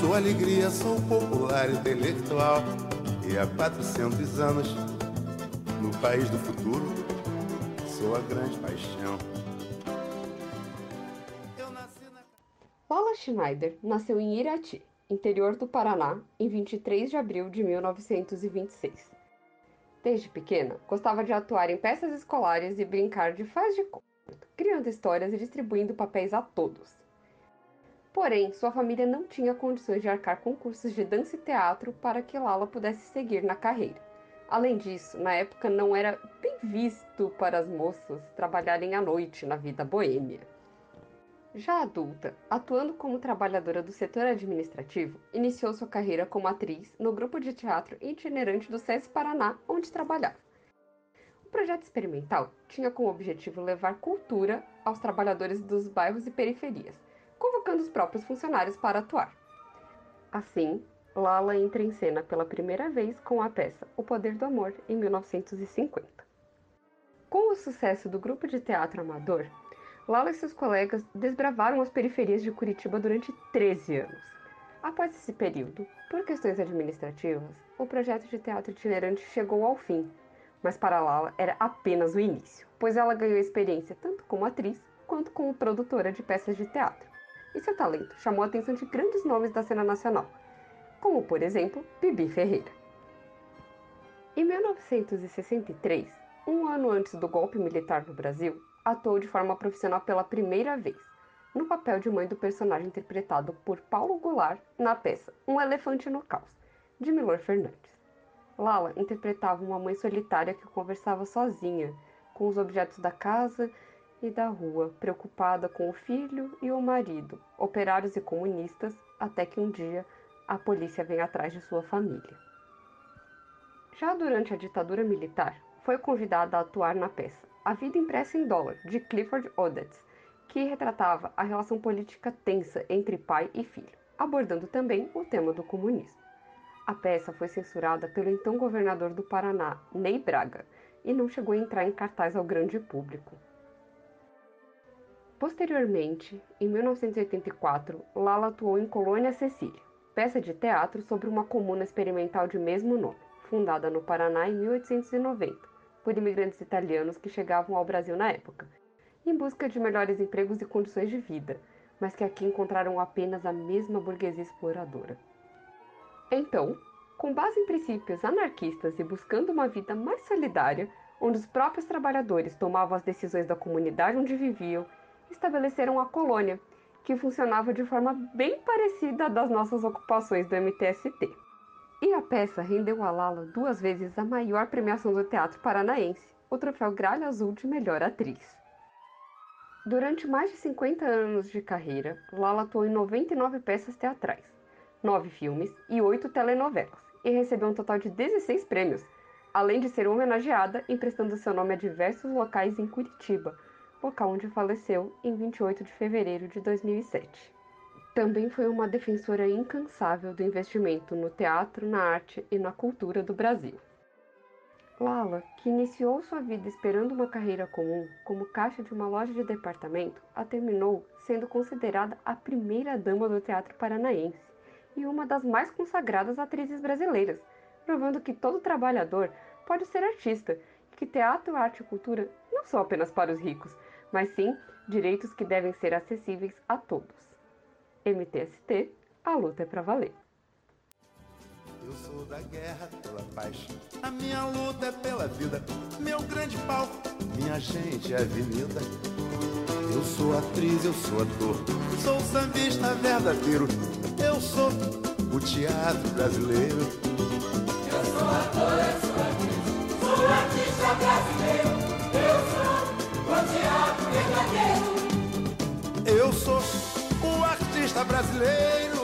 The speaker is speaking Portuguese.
sou alegria, sou popular intelectual. E há 400 anos, no país do futuro, sou a grande paixão. Lola Schneider nasceu em Irati, interior do Paraná, em 23 de abril de 1926. Desde pequena, gostava de atuar em peças escolares e brincar de faz de conta, criando histórias e distribuindo papéis a todos. Porém, sua família não tinha condições de arcar com cursos de dança e teatro para que Lala pudesse seguir na carreira. Além disso, na época não era bem visto para as moças trabalharem à noite na vida boêmia. Já adulta, atuando como trabalhadora do setor administrativo, iniciou sua carreira como atriz no grupo de teatro itinerante do SESI Paraná, onde trabalhava. O projeto experimental tinha como objetivo levar cultura aos trabalhadores dos bairros e periferias, convocando os próprios funcionários para atuar. Assim, Lala entra em cena pela primeira vez com a peça O Poder do Amor, em 1950. Com o sucesso do grupo de teatro amador, Lala e seus colegas desbravaram as periferias de Curitiba durante 13 anos. Após esse período, por questões administrativas, o projeto de teatro itinerante chegou ao fim, mas para Lala era apenas o início, pois ela ganhou experiência tanto como atriz quanto como produtora de peças de teatro. E seu talento chamou a atenção de grandes nomes da cena nacional, como por exemplo Bibi Ferreira. Em 1963, um ano antes do golpe militar no Brasil, atuou de forma profissional pela primeira vez, no papel de mãe do personagem interpretado por Paulo Goulart na peça Um Elefante no Caos, de Milor Fernandes. Lala interpretava uma mãe solitária que conversava sozinha com os objetos da casa e da rua, preocupada com o filho e o marido, operários e comunistas, até que um dia a polícia vem atrás de sua família. Já durante a ditadura militar, foi convidada a atuar na peça a Vida Impressa em Dólar, de Clifford Odets, que retratava a relação política tensa entre pai e filho, abordando também o tema do comunismo. A peça foi censurada pelo então governador do Paraná, Ney Braga, e não chegou a entrar em cartaz ao grande público. Posteriormente, em 1984, Lala atuou em Colônia Cecília, peça de teatro sobre uma comuna experimental de mesmo nome, fundada no Paraná em 1890 por imigrantes italianos que chegavam ao Brasil na época, em busca de melhores empregos e condições de vida, mas que aqui encontraram apenas a mesma burguesia exploradora. Então, com base em princípios anarquistas e buscando uma vida mais solidária, onde os próprios trabalhadores tomavam as decisões da comunidade onde viviam, estabeleceram a colônia, que funcionava de forma bem parecida das nossas ocupações do MTST. E a peça rendeu a Lala duas vezes a maior premiação do teatro paranaense, o troféu Gralha Azul de Melhor Atriz. Durante mais de 50 anos de carreira, Lala atuou em 99 peças teatrais, 9 filmes e 8 telenovelas, e recebeu um total de 16 prêmios, além de ser homenageada emprestando seu nome a diversos locais em Curitiba, local onde faleceu em 28 de fevereiro de 2007. Também foi uma defensora incansável do investimento no teatro, na arte e na cultura do Brasil. Lala, que iniciou sua vida esperando uma carreira comum como caixa de uma loja de departamento, a terminou sendo considerada a primeira dama do teatro paranaense e uma das mais consagradas atrizes brasileiras, provando que todo trabalhador pode ser artista que teatro, arte e cultura não são apenas para os ricos, mas sim direitos que devem ser acessíveis a todos. MTST, a luta é pra valer. Eu sou da guerra pela paz, a minha luta é pela vida, meu grande palco, minha gente é avenida. Eu sou atriz, eu sou ator, sou sambista verdadeiro, eu sou o teatro brasileiro. Artista brasileiro.